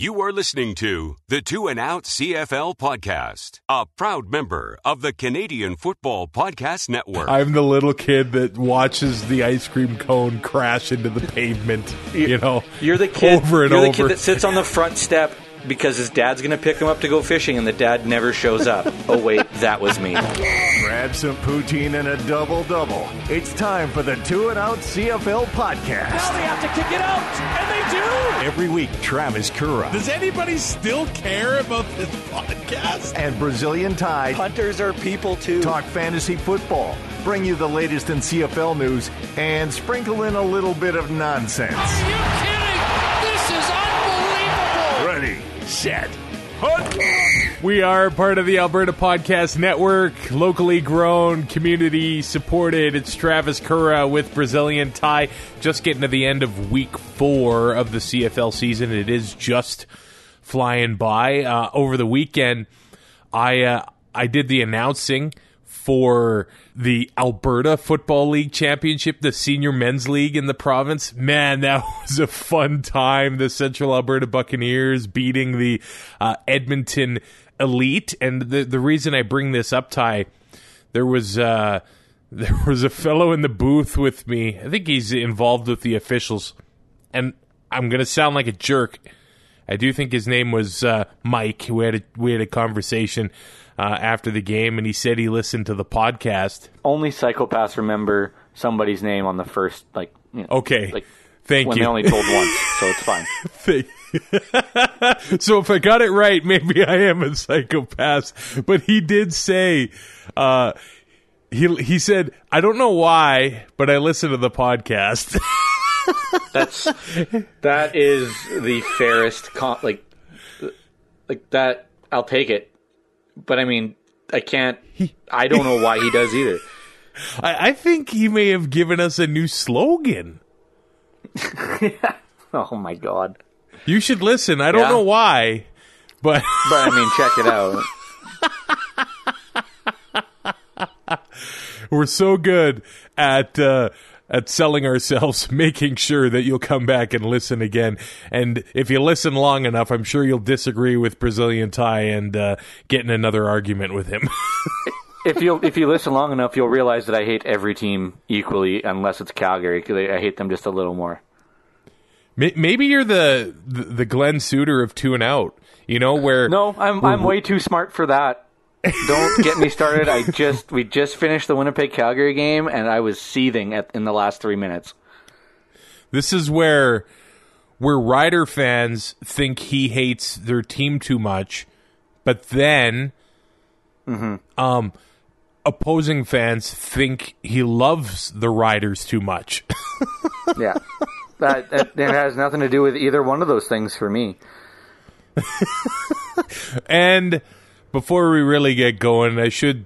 You are listening to the Two and Out CFL podcast, a proud member of the Canadian Football Podcast Network. I'm the little kid that watches the ice cream cone crash into the pavement. You know, You're the kid. over and you're the over. kid that sits on the front step because his dad's going to pick him up to go fishing, and the dad never shows up. oh wait, that was me. Grab some poutine and a double double. It's time for the Two and Out CFL podcast. Now they have to kick it out, and they do. Every week, Travis Kura Does anybody still care about this podcast? and Brazilian Tide Hunters are people too. talk fantasy football, bring you the latest in CFL news, and sprinkle in a little bit of nonsense. Are you kidding? This is unbelievable. Set, We are part of the Alberta Podcast Network, locally grown, community supported. It's Travis Curra with Brazilian Ty. Just getting to the end of week four of the CFL season. It is just flying by. Uh, over the weekend, I uh, I did the announcing for the Alberta Football League Championship, the senior men's league in the province. Man, that was a fun time. The Central Alberta Buccaneers beating the uh, Edmonton Elite, and the the reason I bring this up, Ty, there was. Uh, there was a fellow in the booth with me. I think he's involved with the officials. And I'm going to sound like a jerk. I do think his name was uh, Mike. We had a, we had a conversation uh, after the game, and he said he listened to the podcast. Only psychopaths remember somebody's name on the first, like, you know, Okay, like thank when you. they only told once, so it's fine. So if I got it right, maybe I am a psychopath. But he did say, uh, he he said, I don't know why, but I listened to the podcast. That's that is the fairest, con- like, like that. I'll take it, but I mean, I can't. I don't know why he does either. I, I think he may have given us a new slogan. Oh my god! You should listen. I don't Yeah. know why, but But I mean, check it out. we're so good at uh, at selling ourselves, making sure that you'll come back and listen again. And if you listen long enough, I'm sure you'll disagree with Brazilian Ty and uh, get in another argument with him. if you if you listen long enough, you'll realize that I hate every team equally, unless it's Calgary. 'cause I hate them just a little more. Maybe you're the, the the Glen Suitor of two and out. You know where No, I'm I'm way too smart for that. Don't get me started. I just we just finished the Winnipeg Calgary game, and I was seething at in the last three minutes. This is where where Rider fans think he hates their team too much, but then um opposing fans think he loves the Riders too much. Yeah, that, that that has nothing to do with either one of those things for me. and before we really get going, I should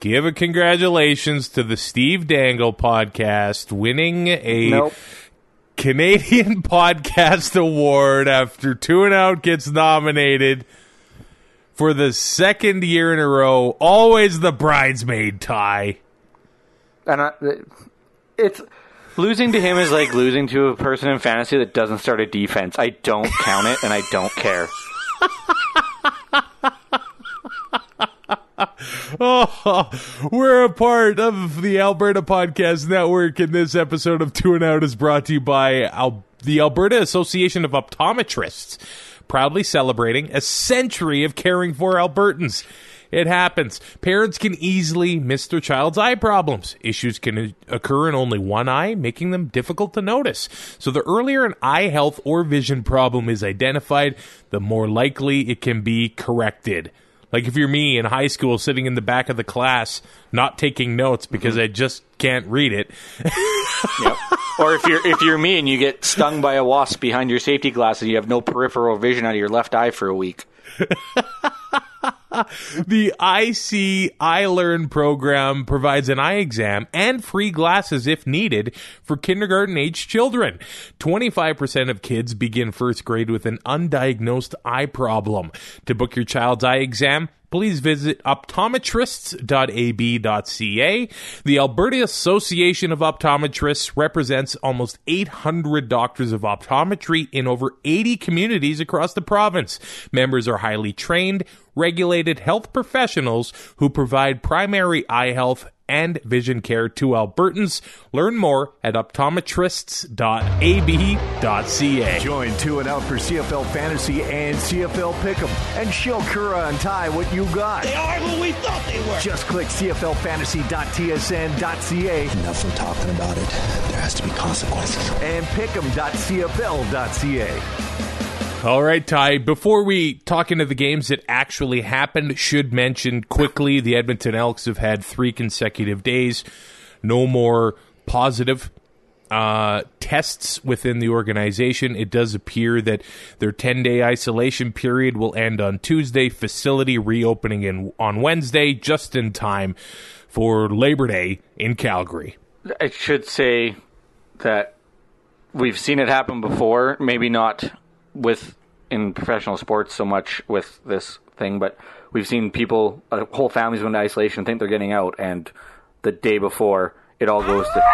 give a congratulations to the Steve Dangle podcast winning a Nope. Canadian Podcast Award after Two and Out gets nominated for the second year in a row. Always the bridesmaid tie. And I, it's losing to him is like losing to a person in fantasy that doesn't start a defense. I don't count it, and I don't care. Oh, we're a part of the Alberta Podcast Network, and this episode of Two and Out is brought to you by Al- the Alberta Association of Optometrists, proudly celebrating a century of caring for Albertans. It happens. Parents can easily miss their child's eye problems. Issues can occur in only one eye, making them difficult to notice. So the earlier an eye health or vision problem is identified, the more likely it can be corrected. Like if you're me in high school sitting in the back of the class not taking notes because mm-hmm. I just can't read it. Yep. Or if you're if you're me and you get stung by a wasp behind your safety glasses, and you have no peripheral vision out of your left eye for a week. The IC iLearn program provides an eye exam and free glasses if needed for kindergarten age children. 25% of kids begin first grade with an undiagnosed eye problem. To book your child's eye exam, please visit optometrists.ab.ca. The Alberta Association of Optometrists represents almost 800 doctors of optometry in over 80 communities across the province. Members are highly trained, regulated health professionals who provide primary eye health and vision care to Albertans. Learn more at optometrists.ab.ca. Join two and out for CFL Fantasy and CFL Pick'em and show Kura and Ty what you got. They are who we thought they were. Just click CFLFantasy.tsn.ca Enough from talking about it. There has to be consequences. and Pick'em.cfl.ca. All right, Ty. Before we talk into the games that actually happened, should mention quickly the Edmonton Elks have had three consecutive days, no more positive uh, tests within the organization. It does appear that their 10 day isolation period will end on Tuesday, facility reopening in, on Wednesday, just in time for Labor Day in Calgary. I should say that we've seen it happen before. Maybe not with in professional sports so much with this thing, but we've seen people, uh, whole families go into isolation, think they're getting out, and the day before it all goes to.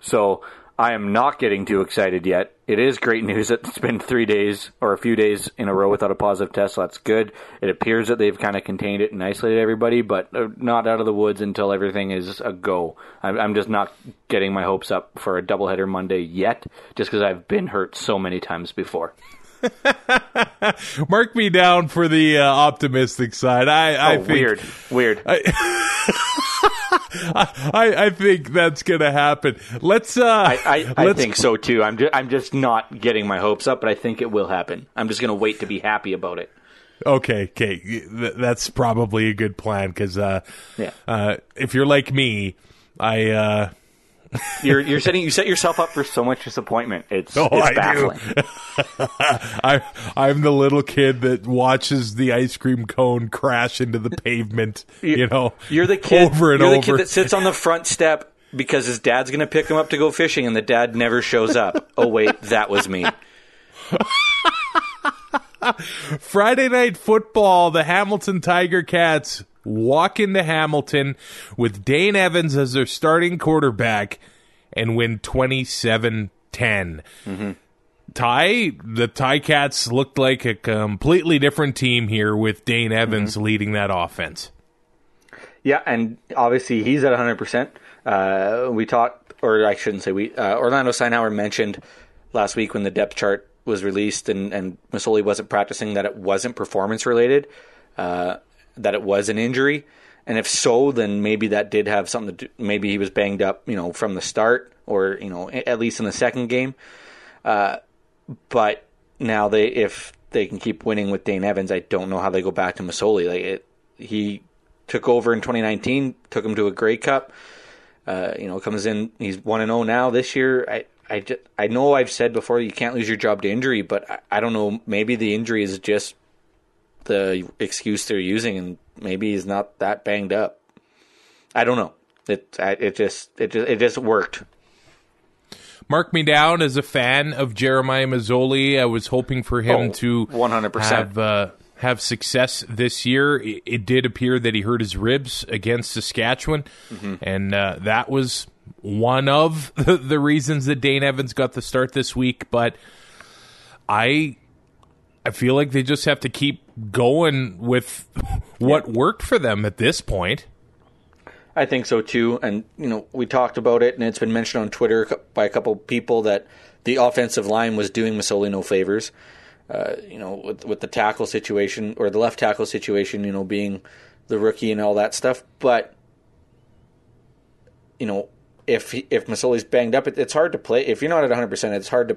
So I am not getting too excited yet. It is great news that it's been three days or a few days in a row without a positive test, so that's good. It appears that they've kind of contained it and isolated everybody, but uh, not out of the woods until everything is a go. I'm, I'm just not getting my hopes up for a doubleheader Monday yet, just because I've been hurt so many times before. Mark me down for the uh, optimistic side. I, I oh, think weird, weird. I, I think that's going to happen. Let's. Uh, I, I, I let's think so too. I'm just, I'm just not getting my hopes up, but I think it will happen. I'm just going to wait to be happy about it. Okay, okay, Th- that's probably a good plan because uh, Yeah. uh, if you're like me, I uh, You're you're setting you set yourself up for so much disappointment. It's Oh, it's I baffling. I I'm the little kid that watches the ice cream cone crash into the pavement. You know, You're the kid. over and you're over. the kid that sits on the front step because his dad's going to pick him up to go fishing, and the dad never shows up. oh wait, that was me. Friday night football, the Hamilton Tiger Cats walk into Hamilton with Dane Evans as their starting quarterback and win 27 10. Ty, the Ticats looked like a completely different team here with Dane Evans leading that offense. Yeah, and obviously he's at 100%. Uh, we talked, or I shouldn't say we, uh, Orlando Steinauer mentioned last week when the depth chart was released and, and Masoli wasn't practicing that it wasn't performance related, uh, that it was an injury. And if so, then maybe that did have something to do. Maybe he was banged up, you know, from the start or, you know, at least in the second game. Uh, but now they, if they can keep winning with Dane Evans, I don't know how they go back to Masoli. Like it, he took over in 2019, took him to a Grey Cup. Uh, you know, comes in. He's one and zero now this year. I, I, just, I know I've said before you can't lose your job to injury, but I, I don't know. Maybe the injury is just the excuse they're using, and maybe he's not that banged up. I don't know. It, it just, it just, it just worked. Mark me down as a fan of Jeremiah Masoli. I was hoping for him Oh, to 100%. have uh, have success this year. It, it did appear that he hurt his ribs against Saskatchewan, Mm-hmm. and uh, that was one of the, the reasons that Dane Evans got the start this week. But I I feel like they just have to keep going with what worked for them at this point. I think so too. And you know, we talked about it, and it's been mentioned on Twitter by a couple people that the offensive line was doing Masoli no favors. Uh, you know, with with the tackle situation or the left tackle situation, you know, being the rookie and all that stuff. But you know, if he, if Masoli's banged up, it, it's hard to play. If you're not at 100, percent it's hard to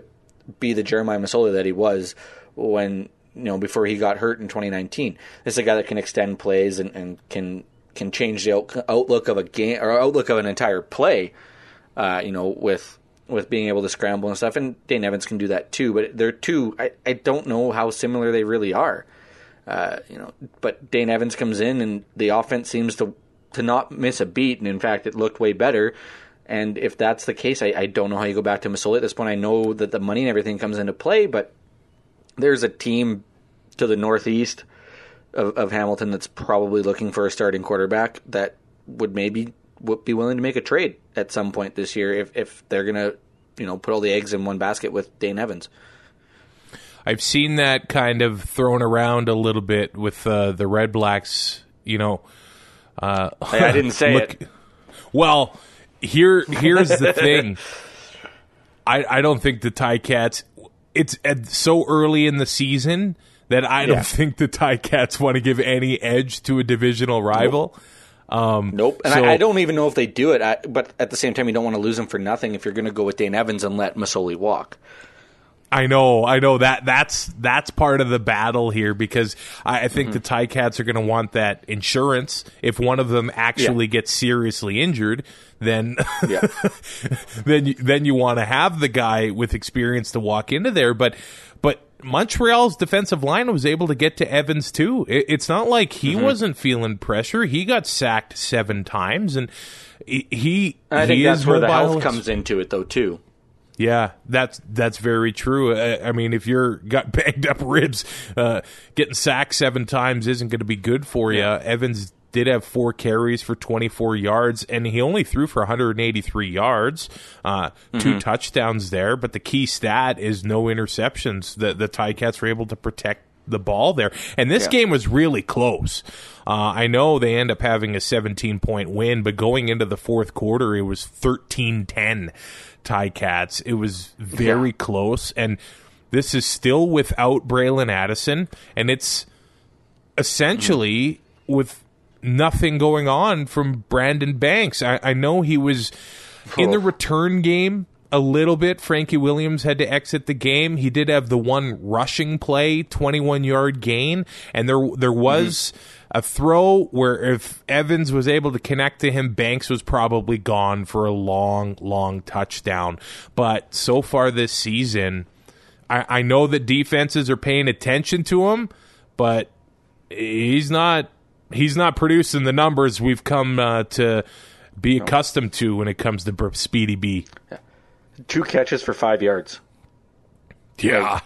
be the Jeremiah Masoli that he was when you know before he got hurt in 2019. This is a guy that can extend plays and, and can can change the out, outlook of a game or outlook of an entire play. Uh, you know, with with being able to scramble and stuff, and Dane Evans can do that too. But they're two. I, I don't know how similar they really are. Uh, you know, but Dane Evans comes in and the offense seems to to not miss a beat, and in fact, it looked way better. And if that's the case, I, I don't know how you go back to Masoli at this point. I know that the money and everything comes into play, but there's a team to the northeast of, of Hamilton that's probably looking for a starting quarterback that would maybe would be willing to make a trade at some point this year if if they're gonna you know put all the eggs in one basket with Dane Evans. I've seen that kind of thrown around a little bit with uh, the Red Blacks. You know, uh, Hey, I didn't say look- it. Well, here here's the thing. I I don't think the Ticats. It's at so early in the season that I don't think the Ticats want to give any edge to a divisional rival. Um, nope. And So- I, I don't even know if they do it. I, but at the same time, you don't want to lose them for nothing if you're going to go with Dane Evans and let Masoli walk. I know, I know that that's that's part of the battle here because I, I think Mm-hmm. the Ticats are going to want that insurance. If one of them actually gets seriously injured, then Yeah. then you, then you want to have the guy with experience to walk into there. But but Montreal's defensive line was able to get to Evans too. It, it's not like he Mm-hmm. wasn't feeling pressure. He got sacked seven times, and he I think is that's where the health comes into it, though, too. Yeah, that's that's very true. I, I mean, if you're got banged up ribs, uh, getting sacked seven times isn't going to be good for you. Evans did have four carries for 24 yards, and he only threw for 183 yards, uh, two touchdowns there. But the key stat is no interceptions. The the Ticats were able to protect the ball there, and this Yeah. game was really close. Uh, I know they end up having a 17 point win, but going into the fourth quarter, it was 13 10 Ticats. It was very Yeah. close, and this is still without Bralon Addison, and it's essentially with nothing going on from Brandon Banks. I, I know he was in the return game a little bit. Frankie Williams had to exit the game. He did have the one rushing play, 21 yard gain, and there there was a throw where if Evans was able to connect to him, Banks was probably gone for a long, long touchdown. But so far this season, I, I know that defenses are paying attention to him, but he's not he's not producing the numbers we've come uh, to be accustomed to when it comes to Speedy B. Two catches for five yards. Yeah.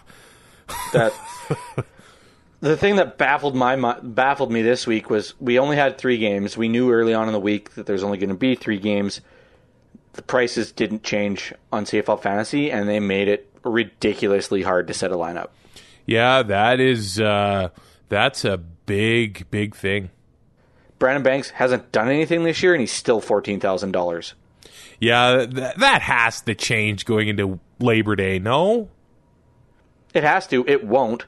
That the thing that baffled my baffled me this week was we only had three games. We knew early on in the week that there's only going to be three games. The prices didn't change on CFL Fantasy, and they made it ridiculously hard to set a lineup. Yeah, that is uh, that's a big big thing. Brandon Banks hasn't done anything this year, and he's still fourteen thousand dollars. Yeah, th- that has to change going into Labor Day. No, It has to. It won't,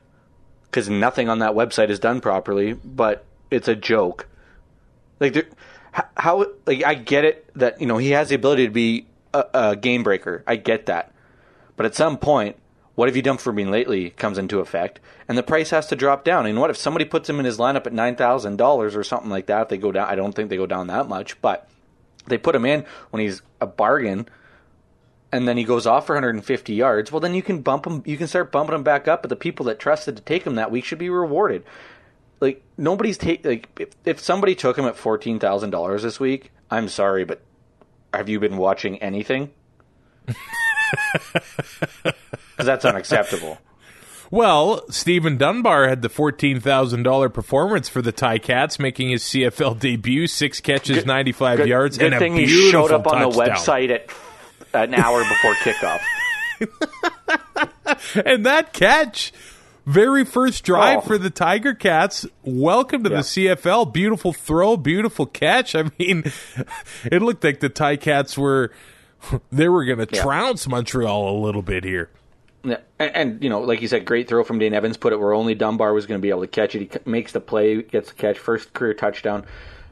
because nothing on that website is done properly. But it's a joke. Like how? Like I get it that you know he has the ability to be a, a game breaker. I get that. But at some point, what have you done for me lately comes into effect, and the price has to drop down. And what if somebody puts him in his lineup at nine thousand dollars or something like that? If they go down, I don't think they go down that much, but they put him in when he's a bargain and then he goes off for 150 yards, well, then you can bump him. You can start bumping him back up. But the people that trusted to take him that week should be rewarded. Like nobody's take like if, if somebody took him at fourteen thousand dollars this week, I'm sorry, but have you been watching anything? Because that's unacceptable. Well, Steven Dunbar had the fourteen thousand dollar performance for the Ticats, making his CFL debut, six catches, ninety five Good, yards, good and a thing he showed up on the website at an hour before kickoff. and that catch, very first drive Oh. for the Tiger Cats. Welcome to Yeah. the CFL. Beautiful throw, beautiful catch. I mean, it looked like the Ticats were they were going to Yeah. trounce Montreal a little bit here. And, and you know, like you said, great throw from Dane Evans. Put it where only Dunbar was going to be able to catch it. He makes the play, gets the catch, first career touchdown,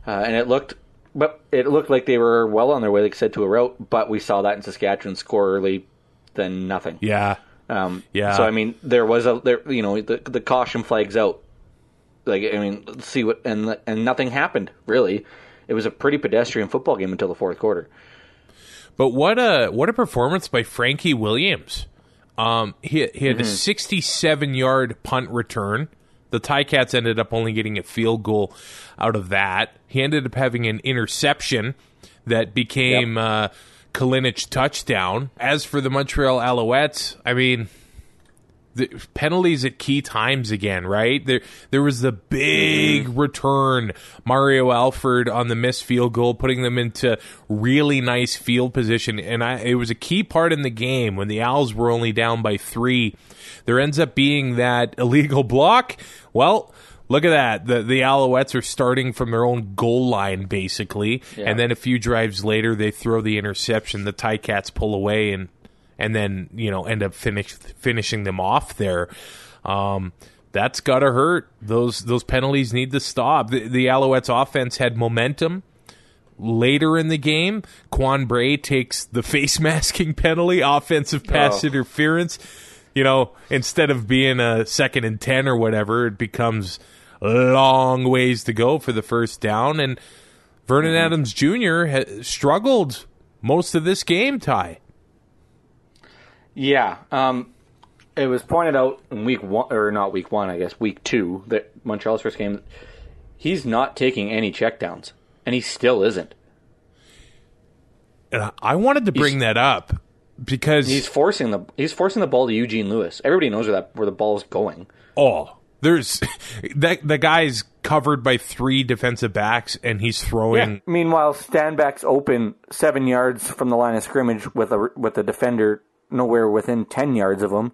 uh, and it looked, but it looked like they were well on their way, like I said, to a route. But we saw that in Saskatchewan score early, then nothing. Yeah. Um, Yeah. So I mean, there was a there, you know, the the caution flags out. Like I mean, let's see what and and nothing happened really. It was a pretty pedestrian football game until the fourth quarter. But what a what a performance by Frankie Williams. Um, he he had a 67 yard punt return. The Ticats ended up only getting a field goal out of that. He ended up having an interception that became uh, Kalinich touchdown. As for the Montreal Alouettes, I mean, the penalties at key times again, right? There there was the big mm. return, Mario Alford on the missed field goal, putting them into really nice field position, and I, it was a key part in the game when the Owls were only down by three. There ends up being that illegal block. Well. Look at that. The the Alouettes are starting from their own goal line basically. Yeah. And then a few drives later they throw the interception. The Ticats pull away and and then, you know, end up finish finishing them off there. Um that's got to hurt. Those those penalties need to stop. The, the Alouettes offense had momentum later in the game. Quan Bray takes the face masking penalty, offensive pass Oh. interference. You know, instead of being a second and 10 or whatever, it becomes long ways to go for the first down. And Vernon Mm-hmm. Adams Jr. Ha- struggled most of this game, Ty. Yeah. Um, it was pointed out in week one, or not week one, I guess, week two, that Montreal's first game, he's not taking any checkdowns, and he still isn't. And I- wanted to bring that up because He's forcing the he's forcing the ball to Eugene Lewis. Everybody knows where that where the ball is going. oh, there's that the guy's covered by three defensive backs and he's throwing Meanwhile, Stanback's open seven yards from the line of scrimmage with a with a defender nowhere within ten yards of him,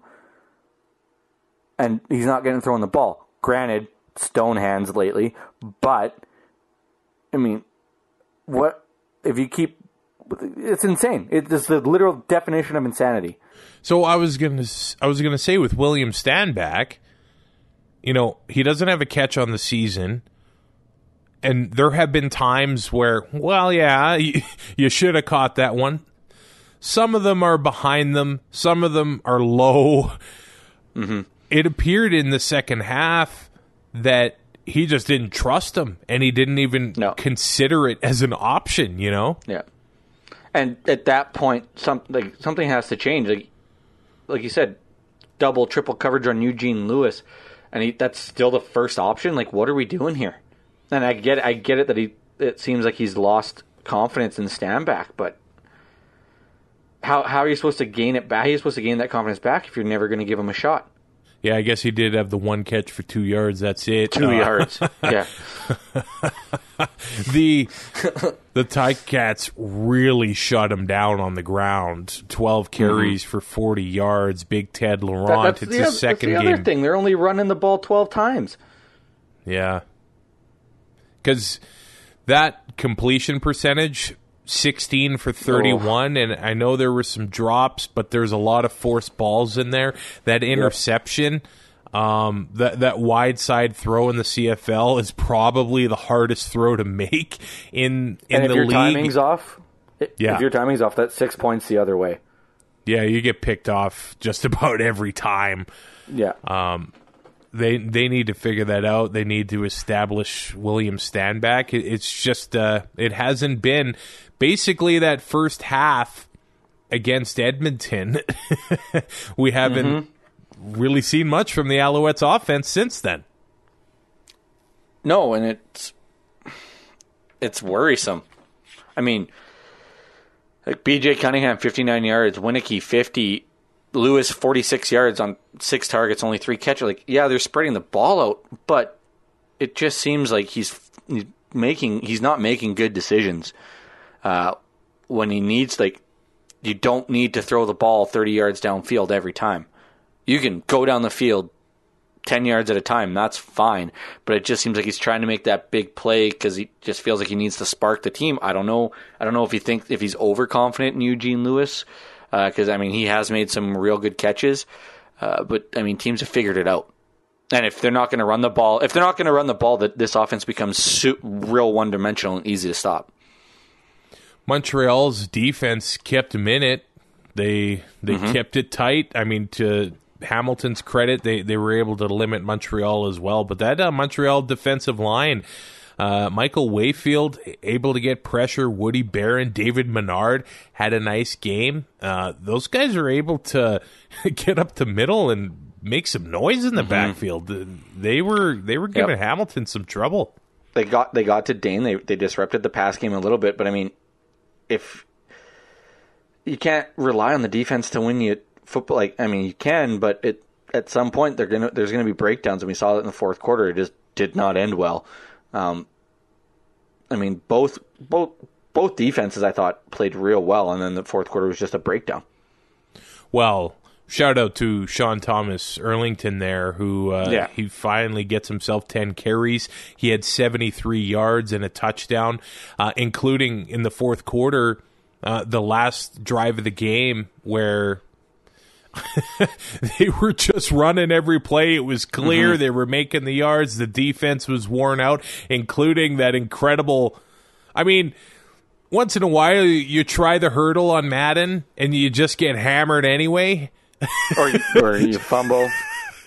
and he's not getting thrown the ball. Granted, stone hands lately, but I mean, what if you keep? It's insane. It's the literal definition of insanity. So I was gonna s- I was gonna say with William Stanback, you know, he doesn't have a catch on the season, and there have been times where, well, yeah, you, you should have caught that one. Some of them are behind them, some of them are low. Mm-hmm. It appeared in the second half that he just didn't trust him, and he didn't even No. consider it as an option. You know, Yeah. And at that point, some like something has to change. Like, like you said, double, triple coverage on Eugene Lewis, and he, that's still the first option. Like, what are we doing here? And I get, I get it that he. It seems like he's lost confidence in Stanback, but how how are you supposed to gain it back? How are you supposed to gain that confidence back if you're never going to give him a shot? yeah, I guess he did have the one catch for two yards. That's it. Two Uh, yards. Yeah. the the Ticats really shut him down on the ground. Twelve carries for forty yards. Big Ted Laurent. Mm-hmm. That- that's it's the, his second that's the game. other thing. They're only running the ball twelve times. Yeah, because that completion percentage. 16 for 31 and I know there were some drops but there's a lot of forced balls in there that interception um, that that wide side throw in the CFL is probably the hardest throw to make in in and if the your league. timing's off, Yeah. if your timing's off, that's six points the other way. Yeah, you get picked off just about every time. Yeah. They they need to figure that out. They need to establish William Stanback. It, it's just uh, it hasn't been basically that first half against Edmonton. we haven't really seen much from the Alouettes offense since then. No, and it's it's worrisome. I mean, like BJ Cunningham, fifty nine yards, Wieneke fifty, Lewis forty six yards on six targets, only three catches. Like, yeah, they're spreading the ball out, but it just seems like he's, making he's not making good decisions uh, when he needs. Like, you don't need to throw the ball thirty yards downfield every time. You can go down the field 10 yards at a time, that's fine. But it just seems like he's trying to make that big play because he just feels like he needs to spark the team. I don't know. I don't know if he thinks if he's overconfident in Eugene Lewis because I mean he has made some real good catches, uh, but I mean teams have figured it out. And if they're not going to run the ball, if they're not going to run the ball, that this offense becomes su- real one dimensional and easy to stop. Montreal's defense kept him in it. They they kept it tight. I mean, to Hamilton's credit, they they were able to limit Montreal as well. But that uh, Montreal defensive line, uh, Michael Wakefield able to get pressure. Woody Baron, David Menard had a nice game. Uh, those guys are able to get up to middle and make some noise in the backfield. They were they were giving Hamilton some trouble. they got they got to Dane. They they disrupted the pass game a little bit, but I mean, if you can't rely on the defense to win you football, like I mean, you can, but it at some point they're gonna there's gonna be breakdowns, and we saw that in the fourth quarter. It just did not end well. Um, I mean, both both both defenses I thought played real well, and then the fourth quarter was just a breakdown. Well, shout out to Sean Thomas Erlington there, who uh, Yeah. he finally gets himself ten carries. He had seventy three yards and a touchdown, uh, including in the fourth quarter, uh, the last drive of the game where. they were just running every play. It was clear mm-hmm. they were making the yards. The defense was worn out, including that incredible. I mean, once in a while you try the hurdle on Madden and you just get hammered anyway. Or you, or you fumble.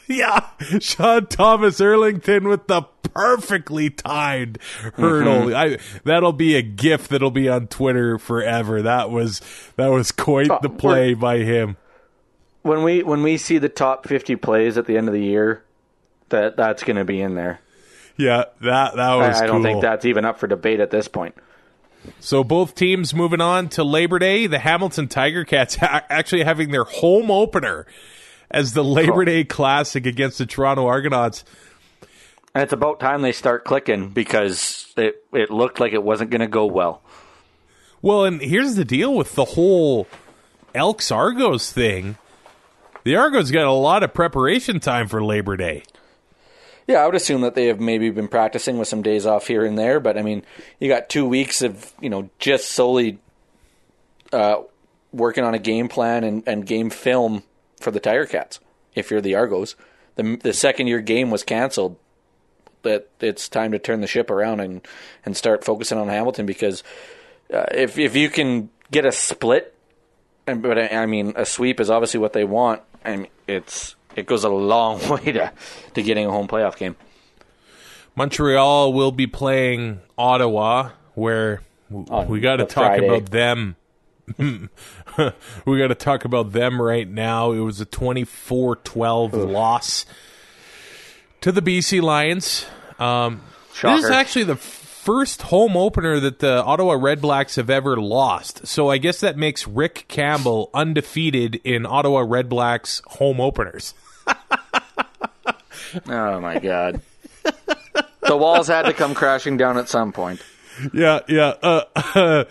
Yeah, Sean Thomas Erlington with the perfectly timed hurdle. Mm-hmm. I that'll be a gif that'll be on Twitter forever. That was that was quite Oh, the play by him. When we when we see the top 50 plays at the end of the year, that that's going to be in there. Yeah, that that I, was. I don't think that's even up for debate at this point. So both teams moving on to Labor Day. The Hamilton Tiger Cats actually having their home opener as the Labor Day Classic against the Toronto Argonauts. And it's about time they start clicking because it it looked like it wasn't going to go well. Well, and here's the deal with the whole Elks Argos thing. The Argos got a lot of preparation time for Labor Day. Yeah, I would assume that they have maybe been practicing with some days off here and there, but I mean, you got two weeks of you know just solely uh, working on a game plan and, and game film for the Tiger Cats. If you're the Argos, the the second your game was canceled, that it's time to turn the ship around and and start focusing on Hamilton because uh, if if you can get a split, and but I, I mean a sweep is obviously what they want. I mean, it's it goes a long way to to getting a home playoff game. Montreal will be playing Ottawa, where w- we got to talk Friday. about them. we got to talk about them right now. It was a 24 12 loss to the BC Lions. Um, this is actually the first home opener that the Ottawa Red Blacks have ever lost. So I guess that makes Rick Campbell undefeated in Ottawa Red Blacks home openers. Oh my god. the walls had to come crashing down at some point. Yeah, yeah. Uh,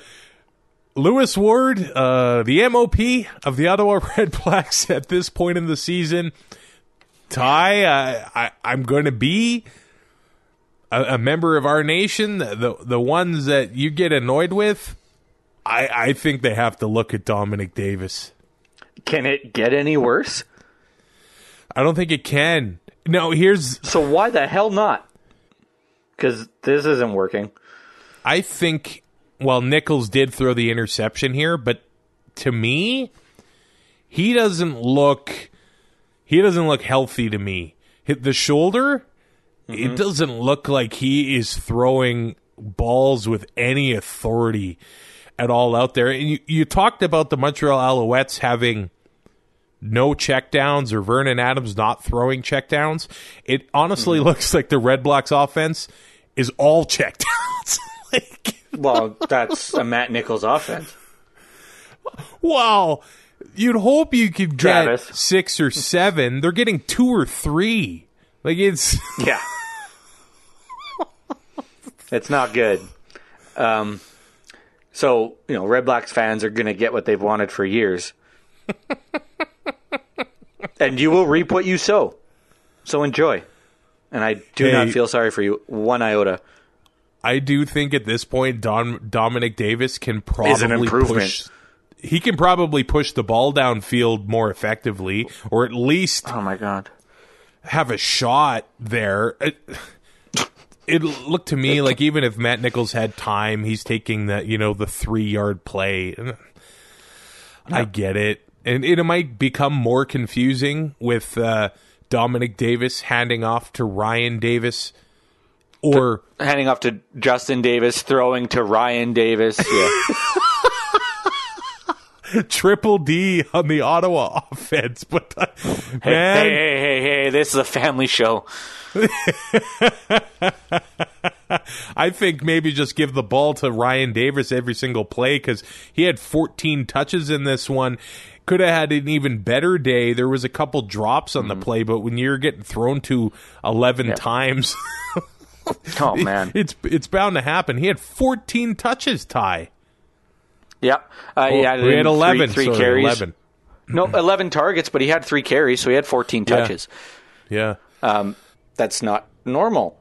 Lewis Ward, uh, the MOP of the Ottawa Red Blacks at this point in the season. Ty, I, I, I'm going to be a, a member of our nation. The the ones that you get annoyed with, I, I think they have to look at Dominique Davis. Can it get any worse? I don't think it can. No, here's So why the hell not? Because this isn't working. I think well Nichols did throw the interception here, but to me, he doesn't look he doesn't look healthy to me. Hit the shoulder, it mm-hmm. doesn't look like he is throwing balls with any authority at all out there. And you, you talked about the Montreal Alouettes having no checkdowns or Vernon Adams not throwing checkdowns. It honestly mm-hmm. looks like the Red Blacks offense is all checkdowns. like Well, that's a Matt Nichols offense. Wow. You'd hope you could get Travis. six or seven. They're getting two or three. Like it's Yeah. it's not good. Um, so, you know, Red Blacks fans are going to get what they've wanted for years. and you will reap what you sow. So enjoy. And I do Hey. not feel sorry for you one iota. I do think at this point Don Dominique Davis can probably push he can probably push the ball downfield more effectively or at least Oh my god. Have a shot there. It, it looked to me like even if Matt Nichols had time, he's taking the you know the three yard play. I get it, and it might become more confusing with uh, Dominique Davis handing off to Ryan Davis, or Handing off to Justin Davis, throwing to Ryan Davis. Yeah. Triple D on the Ottawa offense. But uh, man, hey, hey, hey, hey, this is a family show. I think maybe just give the ball to Ryan Davis every single play because he had 14 touches in this one. could have had an even better day. There was a couple drops on the play, but when you're getting thrown to eleven times, Oh man, it's it's bound to happen. He had 14 touches. Ty. Yeah, uh, he had, Oh, we had 11. three sorry, carries. 11. No, eleven targets, but he had three carries, so he had fourteen Yeah. touches. Yeah. That's not normal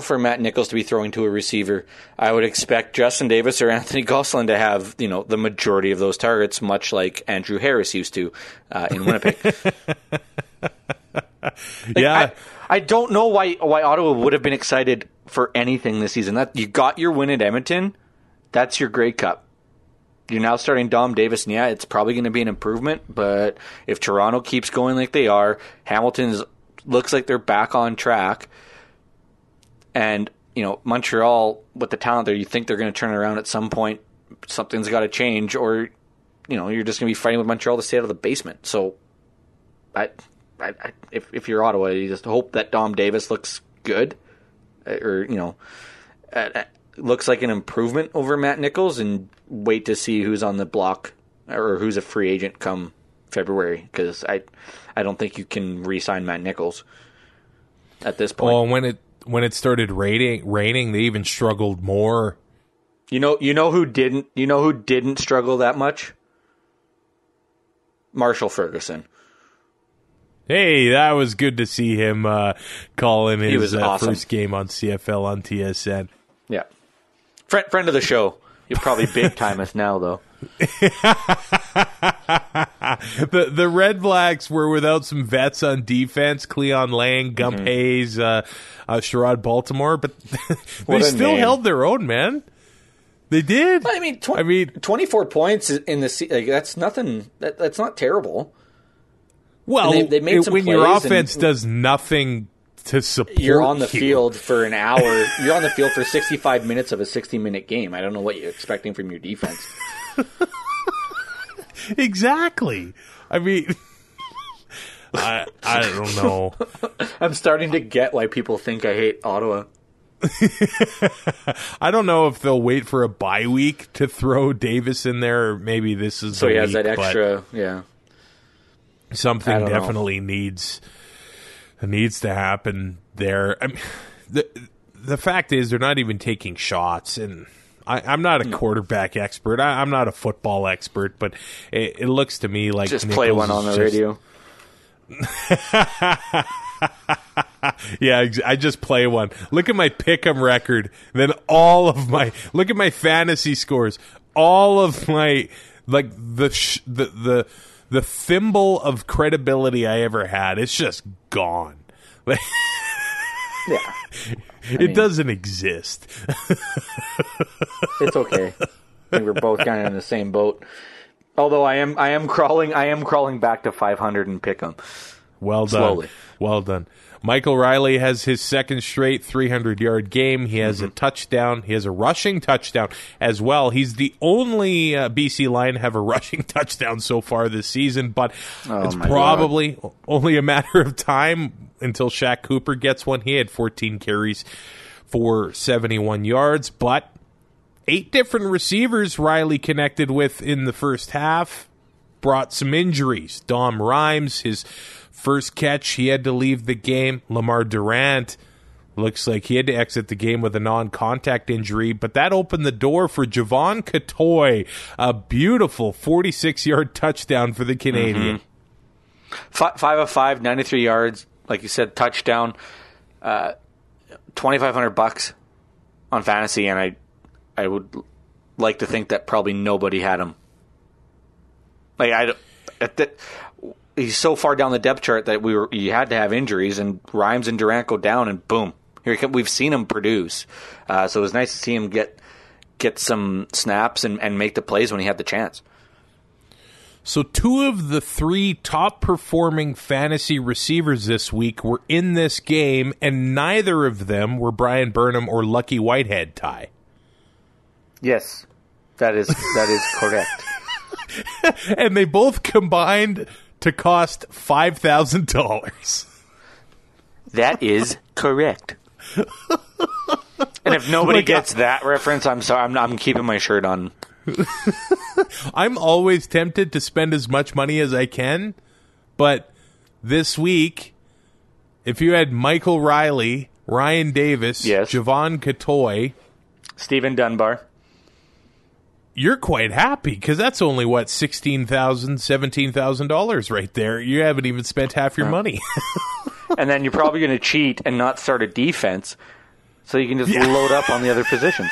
for Matt Nichols to be throwing to a receiver. I would expect Justin Davis or Anthony Gosselin to have you know the majority of those targets, much like Andrew Harris used to uh, in Winnipeg. yeah. I, I don't know why why Ottawa would have been excited for anything this season. That you got your win at Edmonton, that's your Grey Cup. You're now starting Dom Davis, and yeah, it's probably going to be an improvement. But if Toronto keeps going like they are, Hamilton's looks like they're back on track, and you know Montreal with the talent there, you think they're going to turn around at some point. Something's got to change, or you know you're just going to be fighting with Montreal to stay out of the basement. So I, I, I, if if you're Ottawa, you just hope that Dom Davis looks good, uh, or you know, looks like an improvement over Matt Nichols, and wait to see who's on the block or who's a free agent come February. Because I, I don't think you can re-sign Matt Nichols at this point. Well, when it when it started raining, raining, they even struggled more. you know, you know who didn't, you know who didn't struggle that much. Marshall Ferguson. Hey, that was good to see him uh, call in his uh, first game on CFL on TSN. Yeah, friend friend of the show. You'll probably big time us now though. the the Red Blacks were without some vets on defense: Cleyon Laing, Gump Mm-hmm. Hayes, uh, uh, Sherrod Baltimore, but they still name. held their own, man. They did. I mean, tw- I mean, 24 points in the se- like that's nothing. That, that's not terrible. well, they- they made it- some when your plays and- offense does nothing to support, You're on the you. field for an hour. You're on the field for 65 minutes of a 60 minute game. I don't know what you're expecting from your defense. Exactly. I mean, I I don't know. I'm starting to get why people think I hate Ottawa. I don't know if they'll wait for a bye week to throw Davis in there, or maybe this is So he has week, that extra. Yeah. Something definitely know. definitely needs needs to happen there. I mean, the the fact is they're not even taking shots, and I, I'm not a quarterback expert. I, I'm not a football expert, but it, it looks to me like Just play one on the just- radio. Yeah, I just play one. Look at my pick'em record. Then all of my look at my fantasy scores. All of my like the sh- the the the thimble of credibility I ever had. It's just gone. Yeah. it doesn't exist. It's okay. I think we're both kind of in the same boat. Although I am, I am crawling, I am crawling back to 500 and pick them. Well done. Slowly. Well done. Michael Reilly has his second straight 300 yard game. He has Mm-hmm. a touchdown. He has a rushing touchdown as well. He's the only uh, BC Lion to have a rushing touchdown so far this season, but it's Oh my probably only a matter of time until Shaq Cooper gets one. He had 14 carries for 71 yards, but eight different receivers Reilly connected with in the first half brought some injuries. Dom Rhymes, his first catch, he had to leave the game. Lemar Durant looks like he had to exit the game with a non-contact injury, but that opened the door for Jevon Cottoy, a beautiful 46-yard touchdown for the Canadian. Fi- Five of five, 93 yards. Like you said, touchdown. Uh, 2,500 bucks on fantasy, and I, I would like to think that probably nobody had him. Like I, don't- he's so far down the depth chart that we were you had to have injuries, and Rhymes and Durant go down, and boom, here he come. We've seen him produce, uh, so it was nice to see him get get some snaps and, and make the plays when he had the chance. So, two of the three top performing fantasy receivers this week were in this game, and neither of them were Bryan Burnham or Lucky Whitehead tie. Yes, that is that is correct. And they both combined to cost $5,000. That is correct. and if nobody Like, gets that reference, I'm sorry. I'm, I'm keeping my shirt on. I'm always tempted to spend as much money as I can, but this week, if you had Michael Reilly, Ryan Davis, Yes. Jevon Cottoy, Steven Dunbar. You're quite happy because that's only what $16,000, $17,000 right there. You haven't even spent half your money. and then you're probably going to cheat and not start a defense, so you can just load up on the other positions.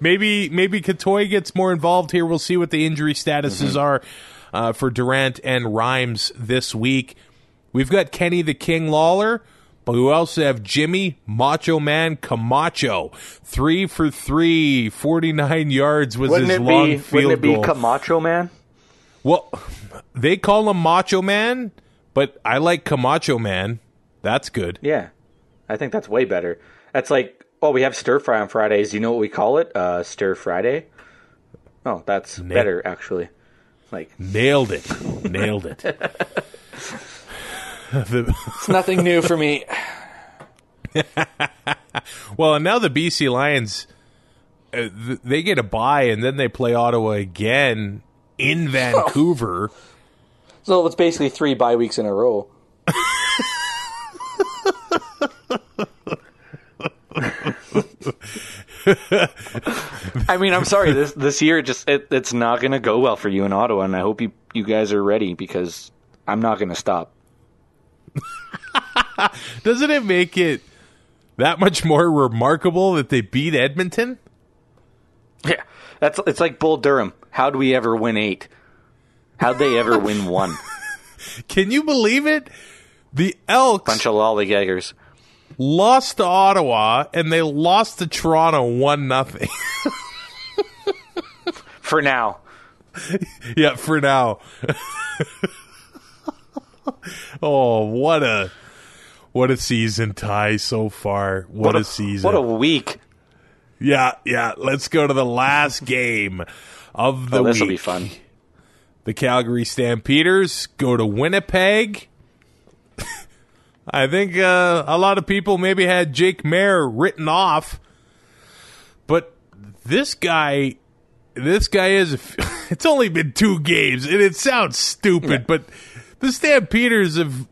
maybe maybe Cottoy gets more involved here. We'll see what the injury statuses Mm-hmm. are uh, for Durant and Rhymes this week. We've got Kenny the King Lawler, but we also have Jimmy Macho Man Camacho. Three for three, 49 yards was Wouldn't his long be? field Wouldn't it be goal. Camacho man? well, they call him Macho Man, but I like Camacho Man. That's good. Yeah, I think that's way better. That's like, oh, we have stir fry on Fridays. You know what we call it? Uh, stir Friday. Oh, that's better actually. Like Nailed it. Nailed it. The- it's nothing new for me. Well, and now the BC Lions, uh, th- they get a bye, and then they play Ottawa again in Vancouver. So it's basically three bye weeks in a row. I mean, I'm sorry. This this year just it, it's not going to go well for you in Ottawa, and I hope you you guys are ready because I'm not going to stop. Doesn't it make it that much more remarkable that they beat Edmonton? Yeah, that's it's like Bull Durham. How do we ever win eight? How'd they ever win one? Can you believe it? The Elks Bunch of lollygaggers. lost to Ottawa, and they lost to Toronto one nothing. For now, yeah, for now. oh, what a what a season, Ty, so far. What, a, season. What a week. Yeah, yeah. Let's go to the last game of the Oh, this will be fun. The Calgary Stampeders go to Winnipeg. I think uh, a lot of people maybe had Jake Maier written off, but this guy, this guy is. It's only been two games, and it sounds stupid, but the Stampeders have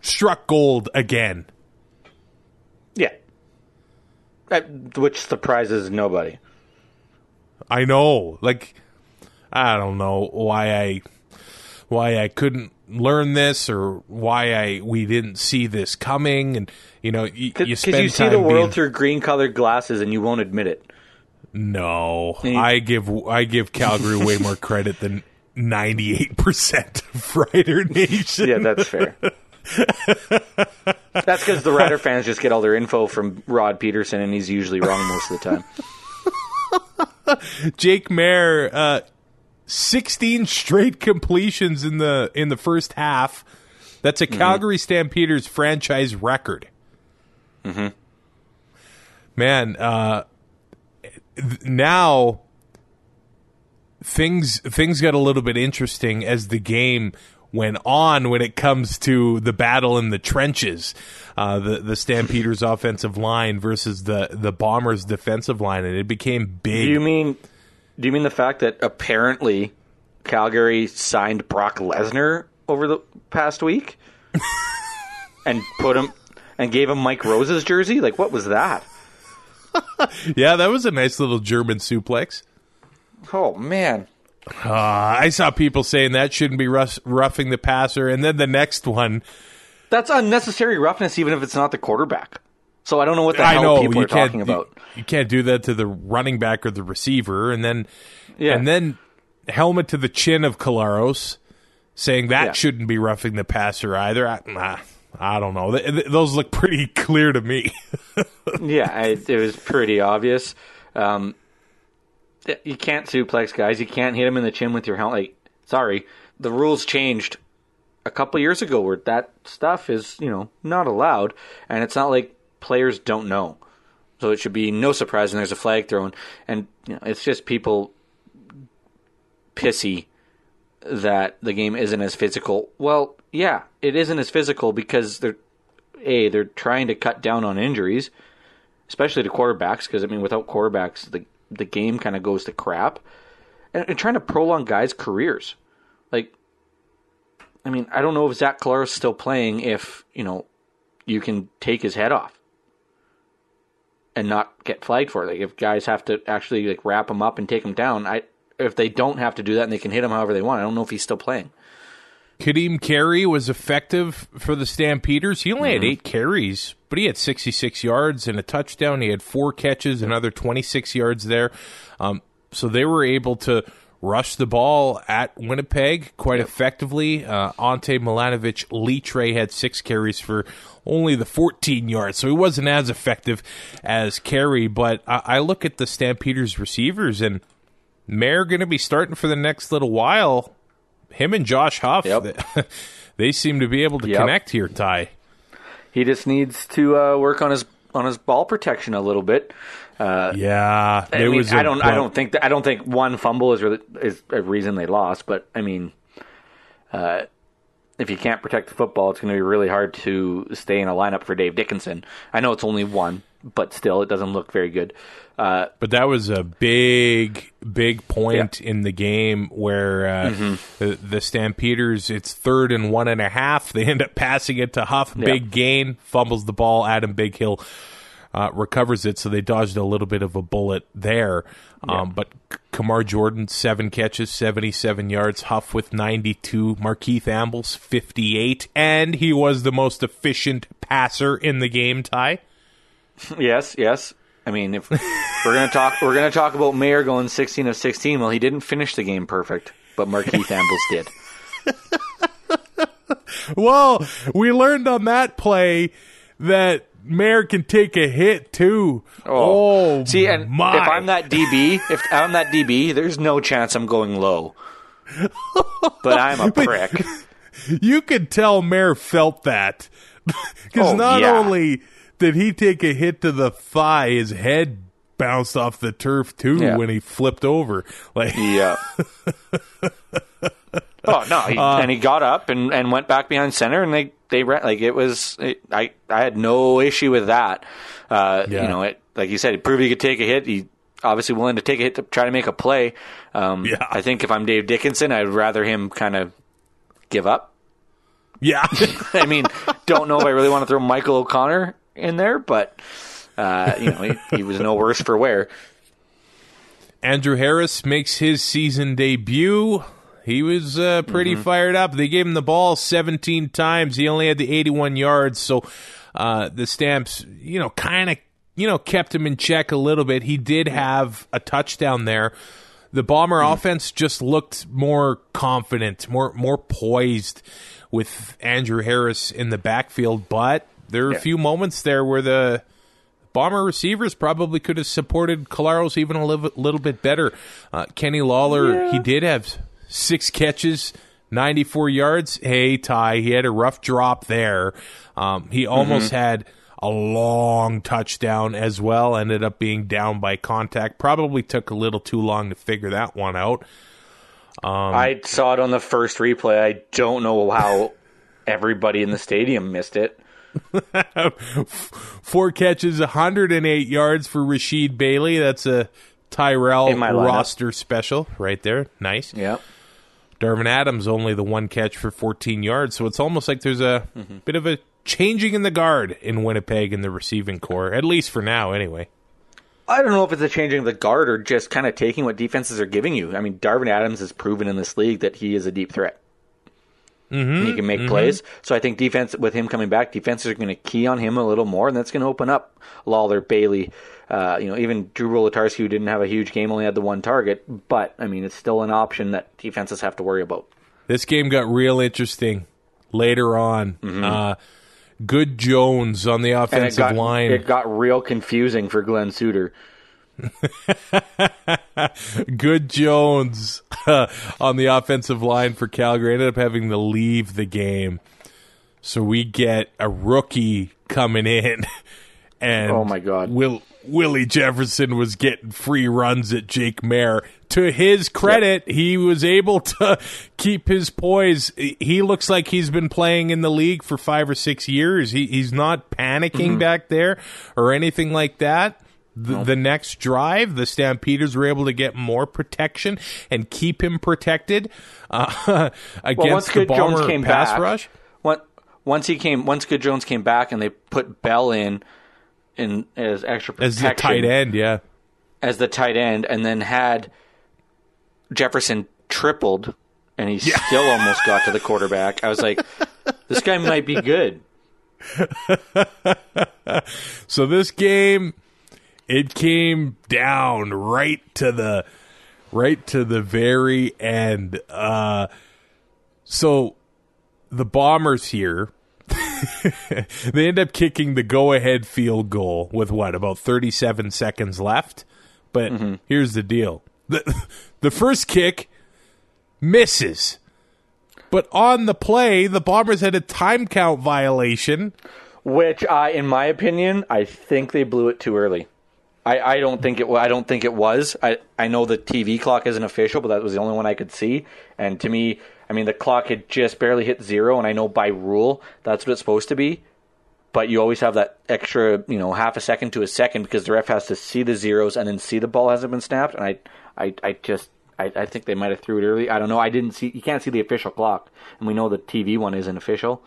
struck gold again. Yeah. That, which surprises nobody. I know. Like I don't know why I why I couldn't learn this or why I we didn't see this coming and you know y- you Because spend you, see the world being, through green colored glasses and you won't admit it. No. you- I give I give Calgary way more credit than 98% of Rider Nation. Yeah, that's fair. that's because the Rider fans just get all their info from Rod Pedersen and he's usually wrong most of the time. Jake Maier, uh, 16 straight completions in the in the first half. That's a Calgary Stampeders franchise record. Mm-hmm. Man, uh, th- now things things got a little bit interesting as the game went on when it comes to the battle in the trenches, uh, the the Stampeders offensive line versus the the Bombers defensive line, and it became big. Do you mean do you mean the fact that apparently Calgary signed Brock Lesnar over the past week? and put him and gave him Mike Rose's jersey? Like what was that? Yeah, that was a nice little German suplex. Oh man. Uh, I saw people saying that shouldn't be rough, roughing the passer, and then the next one, That's unnecessary roughness even if it's not the quarterback. So I don't know what the I hell know people you are can't talking about. You, can't do that to the running back or the receiver, and then Yeah. and then helmet to the chin of Collaros, saying that Yeah. shouldn't be roughing the passer either. I, nah, I don't know. Th- th- those look pretty clear to me. yeah, I, it was pretty obvious. Um, you can't suplex guys. You can't hit them in the chin with your helmet. Like, sorry, the rules changed a couple years ago where that stuff is, you know, not allowed, and it's not like players don't know. So it should be no surprise when there's a flag thrown, and you know, it's just people pissy that the game isn't as physical. Well, yeah, it isn't as physical because they're a they're trying to cut down on injuries, especially to quarterbacks. Because I mean, without quarterbacks, the the game kind of goes to crap, and, and trying to prolong guys' careers. Like, I mean, I don't know if Zach Collaros is still playing if you know you can take his head off and not get flagged for it. Like if guys have to actually like wrap him up and take him down, I if they don't have to do that and they can hit him however they want, I don't know if he's still playing. Kadeem Carey was effective for the Stampeders. He only had eight carries, but he had 66 yards and a touchdown. He had four catches, another 26 yards there. Um, so they were able to rush the ball at Winnipeg quite effectively. Uh, Ante Milanovic Litre had six carries for only the 14 yards, so he wasn't as effective as Carey. But I, I look at the Stampeders receivers, and Maier going to be starting for the next little while. Him and Josh Huff, Yep. they seem to be able to Yep. connect here, Ty. He just needs to uh, work on his on his ball protection a little bit. Uh, Yeah, I mean, I don't. I don't think. That, I don't think one fumble is really, is a reason they lost. But I mean, uh, if you can't protect the football, it's going to be really hard to stay in a lineup for Dave Dickenson. I know it's only one, but still, it doesn't look very good. Uh, But that was a big, big point in the game where uh, Mm-hmm. the, the Stampeders, it's third and one and a half. They end up passing it to Huff. Big gain, fumbles the ball. Adam Bighill uh, recovers it, so they dodged a little bit of a bullet there. Um, but K- Kamar Jordan, seven catches, 77 yards. Huff with 92. Markeith Ambles, 58. And he was the most efficient passer in the game, Ty. Yes, yes. I mean, if we're gonna talk, we're gonna talk about Maier going sixteen of sixteen. Well, he didn't finish the game perfect, but Markeith Ambles did. Well, we learned on that play that Maier can take a hit too. Oh. oh, See, and my. if I'm that DB, if I'm that DB, there's no chance I'm going low. But I'm a prick. you could tell Maier felt that because Oh, not yeah. only did he take a hit to the thigh, his head bounced off the turf too Yeah. when he flipped over. Like, Yeah. oh no! He, Uh, and he got up and, and went back behind center, and they they ran like it was. It, I I had no issue with that. Uh, Yeah. You know, it like you said, he proved he could take a hit. He obviously willing to take a hit to try to make a play. Um, Yeah. I think if I'm Dave Dickenson, I'd rather him kind of give up. yeah. I mean, don't know if I really want to throw Michael O'Connor in there, but uh, you know, he, he was no worse for wear. Andrew Harris makes his season debut. He was uh, pretty Mm-hmm. fired up. They gave him the ball 17 times. He only had the 81 yards, so uh, the Stamps, you know, kind of, you know, kept him in check a little bit. He did have a touchdown there. The Bomber Mm-hmm. offense just looked more confident, more more poised with Andrew Harris in the backfield, but there were a few moments there where the Bomber receivers probably could have supported Collaros even a little, little bit better. Uh, Kenny Lawler, he did have six catches, 94 yards. Hey, Ty, he had a rough drop there. Um, he almost had a long touchdown as well, ended up being down by contact. Probably took a little too long to figure that one out. I saw it on the first replay. I don't know how everybody in the stadium missed it. Four catches, 108 yards for Rasheed Bailey. That's a Tyrell In my lineup. roster special right there. Nice. Yeah. Darvin Adams only the one catch for 14 yards, so it's almost like there's a Mm-hmm. bit of a changing in the guard in Winnipeg in the receiving core, at least for now, anyway. I don't know if it's a changing of the guard or just kind of taking what defenses are giving you. I mean, Darvin Adams has proven in this league that he is a deep threat. Mm-hmm, he can make plays. So I think defense with him coming back, defenses are going to key on him a little more, and that's going to open up Lawler, Bailey, uh, you know, even Drew Wolitarsky, who didn't have a huge game, only had the one target. But I mean, it's still an option that defenses have to worry about. This game got real interesting later on. Uh, Good Jones on the Mm-hmm. And it offensive got, line. it got real confusing for Glen Suitor. Good Jones on the offensive line for Calgary ended up having to leave the game. So we get a rookie coming in, and Oh, my God. Will Willie Jefferson was getting free runs at Jake Maier. To his credit, he was able to keep his poise. He looks like he's been playing in the league for five or six years. He, he's not panicking Mm-hmm. back there or anything like that. The, the next drive, the Stampeders were able to get more protection and keep him protected uh, against Well, the Good Bomber Jones came pass back, rush. Once, once he came, once Good Jones came back, and they put Bell in, in as extra protection As the tight end, yeah. as the tight end, and then had Jefferson tripled, and he still almost got to the quarterback. I was like, this guy might be good. So this game, it came down right to the right to the very end. Uh, so the Bombers here, they end up kicking the go-ahead field goal with what about 37 seconds left. But here's the deal: the the first kick misses. But on the play, the Bombers had a time count violation. Which I, in my opinion, I think they blew it too early. I, I don't think it. I don't think it was. I, I know the TV clock isn't official, but that was the only one I could see. And to me, I mean, the clock had just barely hit zero, and I know by rule that's what it's supposed to be. But you always have that extra, you know, half a second to a second because the ref has to see the zeros and then see the ball hasn't been snapped. And I, I, I just, I, I think they might have threw it early. I don't know. I didn't see. You can't see the official clock, and we know the TV one isn't official.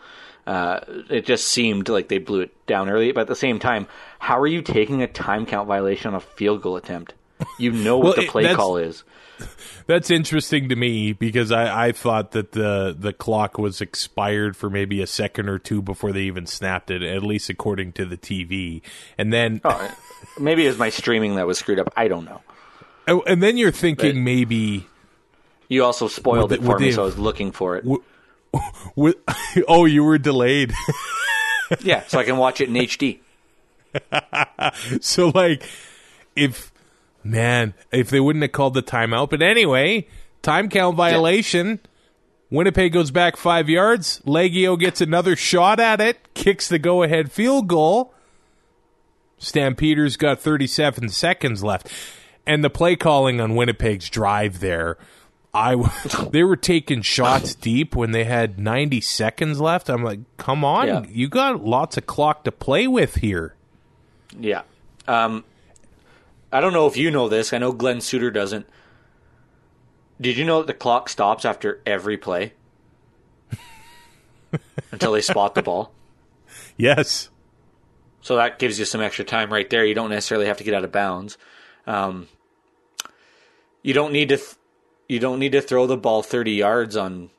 Uh, it just seemed like they blew it down early. But at the same time, how are you taking a time count violation on a field goal attempt? You know what the play call is. That's interesting to me because I, I thought that the the clock was expired for maybe a second or two before they even snapped it, at least according to the TV. And then Oh, maybe it was my streaming that was screwed up. I don't know. oh, and then you're thinking But- maybe You also spoiled it for me, so I was looking for it. wi- oh you were delayed. yeah, so I can watch it in HD. so like if man, if they wouldn't have called the timeout, but anyway, time count violation. Winnipeg goes back five yards. Legio gets another shot at it, kicks the go ahead field goal. Stampeders got 37 seconds left. And the play calling on Winnipeg's drive there, I w- they were taking shots deep when they had 90 seconds left. I'm like, come on, Yeah. you got lots of clock to play with here. Yeah. Um, I don't know if you know this. I know Glen Suitor doesn't. Did you know that the clock stops after every play until they spot the ball? Yes. So that gives you some extra time right there. You don't necessarily have to get out of bounds. Um, you don't need to. Th- you don't need to throw the ball thirty yards on,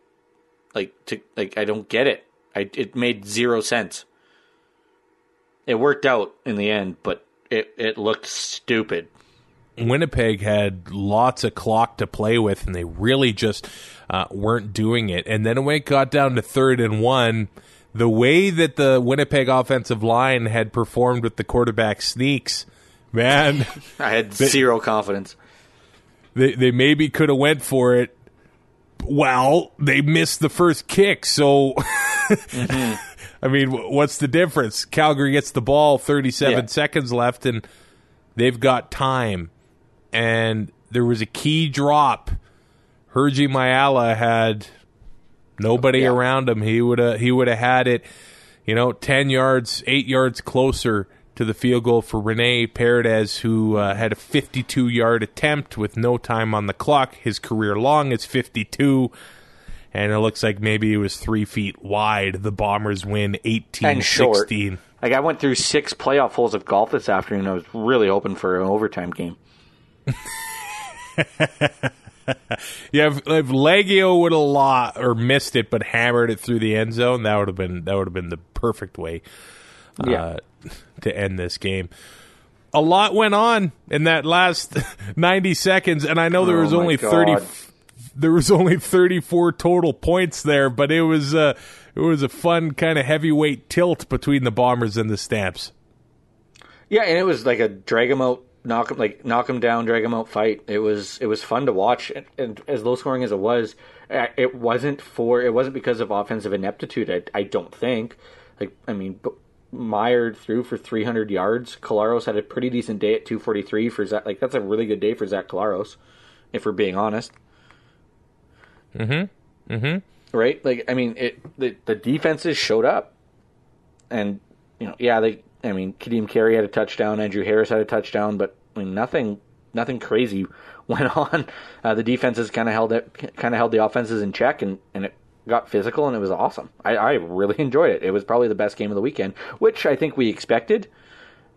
like to like. I don't get it. I it made zero sense. It worked out in the end, but it it looked stupid. Winnipeg had lots of clock to play with, and they really just uh, weren't doing it. And then when it got down to third and one, the way that the Winnipeg offensive line had performed with the quarterback sneaks, man, I had zero confidence. They they maybe could have went for it. Well, they missed the first kick, so mm-hmm. I mean, what's the difference? Calgary gets the ball, thirty-seven Yeah. seconds left, and they've got time. And there was a key drop. Hergy Mayala had nobody Yeah. around him. He would have he would have had it, you know, ten yards, eight yards closer to the field goal for Rene Paredes, who uh, had a 52 yard attempt with no time on the clock. His career long is 52. And it looks like maybe it was three feet wide. The Bombers win 18 16. Like I went through six playoff holes of golf this afternoon. I was really hoping for an overtime game. Yeah, if, if Legio would have lost or missed it, but hammered it through the end zone, that would have been that would have been the perfect way uh, to end this game. A lot went on in that last ninety seconds, and I know there Oh was my only God. thirty. There was only thirty four total points there, but it was uh, it was a fun kind of heavyweight tilt between the Bombers and the Stamps. Yeah, and it was like a drag him out, knock him like knock him down, drag him out fight. It was it was fun to watch, and, and as low scoring as it was, it wasn't for it wasn't because of offensive ineptitude. I, I don't think. Like I mean, B- through for 300 yards. Collaros had a pretty decent day at 243 for Zach. Like that's a really good day for Zach Collaros, if we're being honest. Mm-hmm. Mm-hmm. Right? Like I mean, it the the defenses showed up, and you know, yeah, they I mean, Kadeem Carey had a touchdown, Andrew Harris had a touchdown, but I mean, nothing, nothing crazy went on. Uh, the defenses kind of held it, kind of held the offenses in check, and and it got physical, and it was awesome. I, I really enjoyed it. It was probably the best game of the weekend, which I think we expected,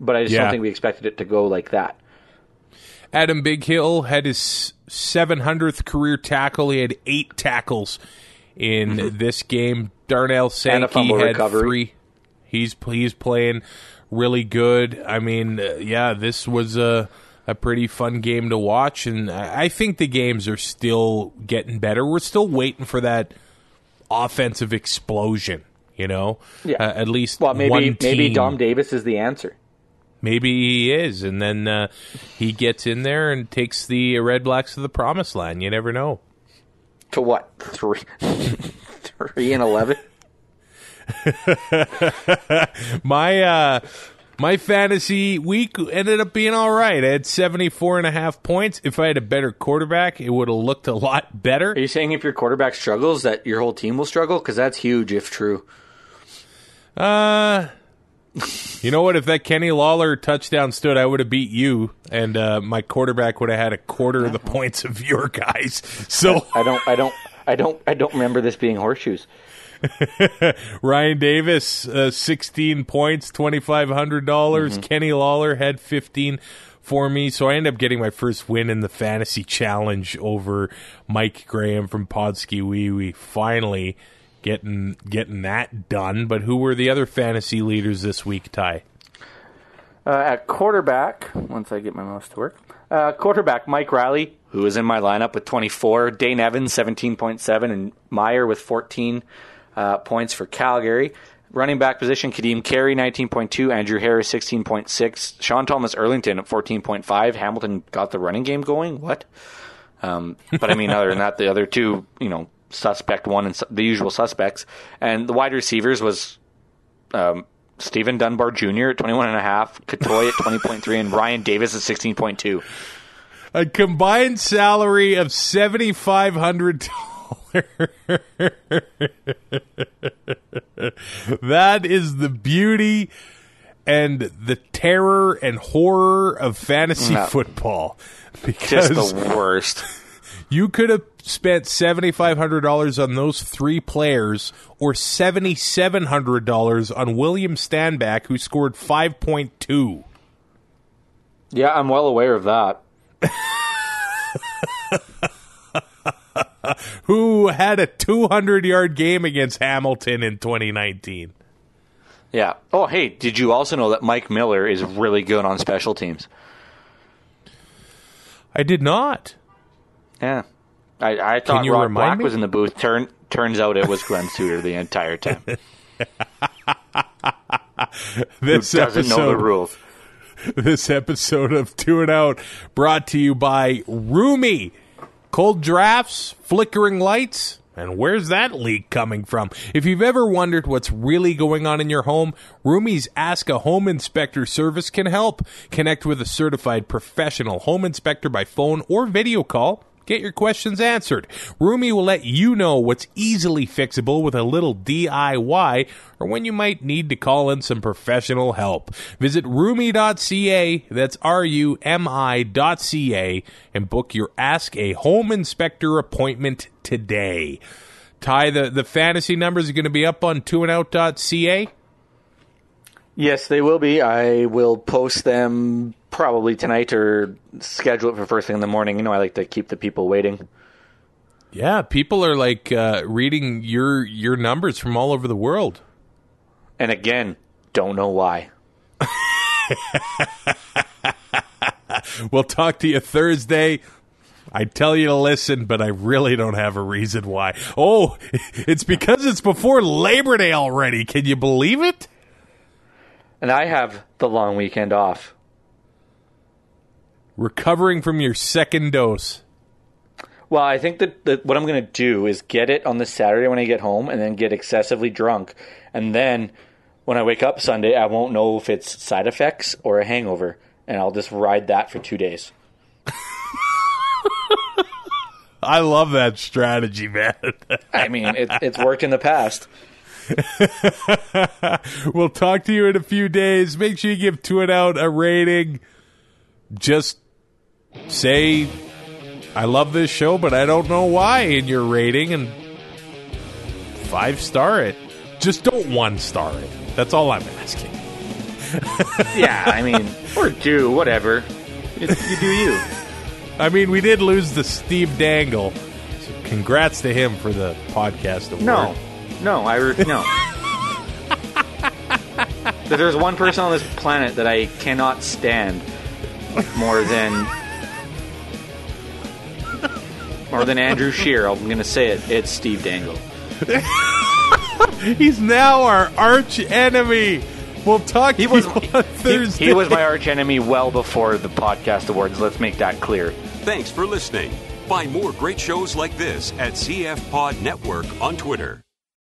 but I just Yeah. don't think we expected it to go like that. Adam Bighill had his 700th career tackle. He had eight tackles in this game. Darnell Mm-hmm. Sankey had recovery. three. He's he's playing really good. I mean, uh, yeah, this was a a pretty fun game to watch, and I I think the games are still getting better. We're still waiting for that offensive explosion. You know, Yeah. Uh, at least Well, maybe one maybe Dom Davis is the answer. Maybe he is, and then uh, he gets in there and takes the Red Blacks to the promised land. You never know. To what three, three and eleven? My uh, my fantasy week ended up being all right. I had 74 and a half points. If I had a better quarterback, it would have looked a lot better. Are you saying if your quarterback struggles, that your whole team will struggle? Because that's huge if true. Uh, you know what? If that Kenny Lawler touchdown stood, I would have beat you, and uh, my quarterback would have had a quarter of the points of your guys. So I don't. I don't. I don't. I don't remember this being horseshoes. Ryan Davis, uh, 16 points, $2,500. dollars Kenny Lawler had 15 for me. So I end up getting my first win in the fantasy challenge over Mike Graham from Podski Wee Wee. Finally getting, getting that done. But who were the other fantasy leaders this week, Ty? Uh, at quarterback, once I get my mouse to work, uh, quarterback Mike Reilly, who is in my lineup with 24, Dane Evans 17.7, and Maier with 14 uh, points for Calgary. Running back position, Kadeem Carey 19.2, Andrew Harris 16.6, Sean Thomas Erlington at 14.5. Hamilton got the running game going. What? Um, but I mean, other than that, the other two, you know, suspect one and su- the usual suspects, and the wide receivers was um, Steven Dunbar Jr. at 21.5, Cottoy at 20.3, and Ryan Davis at 16.2. A combined salary of $7,500. that is the beauty and the terror and horror of fantasy No. football. Because Just the worst. you could have spent $7,500 on those three players or $7,700 on William Stanback, who scored 5.2. Yeah, I'm well aware of that. Who had a 200 yard game against Hamilton in 2019. Yeah. Oh, hey, did you also know that Mike Miller is really good on special teams? I did not. Yeah. I, I thought Rod Black me? was in the booth. Turn, turns out it was Glen Suitor the entire time. This Doesn't know the rules. this episode of Two and Out brought to you by Rumi. Cold drafts, flickering lights, and where's that leak coming from? If you've ever wondered what's really going on in your home, Rumi's Ask a Home Inspector service can help. Connect with a certified professional home inspector by phone or video call. Get your questions answered. Rumi will let you know what's easily fixable with a little DIY or when you might need to call in some professional help. Visit rumi.ca, that's R U M I.ca, and book your Ask a Home Inspector appointment today. Ty, the, the fantasy numbers are going to be up on twoandout.ca. Yes, they will be. I will post them probably tonight or schedule it for first thing in the morning. You know, I like to keep the people waiting. Yeah, people are like uh, reading your your numbers from all over the world. And again, don't know why. We'll talk to you Thursday. I tell you to listen, but I really don't have a reason why. Oh, it's because it's before Labor Day already. Can you believe it? And I have the long weekend off. Recovering from your second dose. Well, I think that, that what I'm going to do is get it on the Saturday when I get home and then get excessively drunk. And then when I wake up Sunday, I won't know if it's side effects or a hangover. And I'll just ride that for two days. I love that strategy, man. I mean, it, it's worked in the past. we'll talk to you in a few days. Make sure you give Two Out a rating. Just say, I love this show, but I don't know why in your rating and five star it. Just don't one star it. That's all I'm asking. yeah, I mean, or do whatever. You, you do you. I mean, we did lose the Steve Dangle. So congrats to him for the podcast award. No, no, I re- no. There's one person on this planet that I cannot stand more than more than Andrew Scheer. I'm going to say it. It's Steve Dangle. He's now our arch enemy. We'll talk He to was you on he, he was my arch enemy well before the podcast awards. Let's make that clear. Thanks for listening. Find more great shows like this at CF Pod Network on Twitter.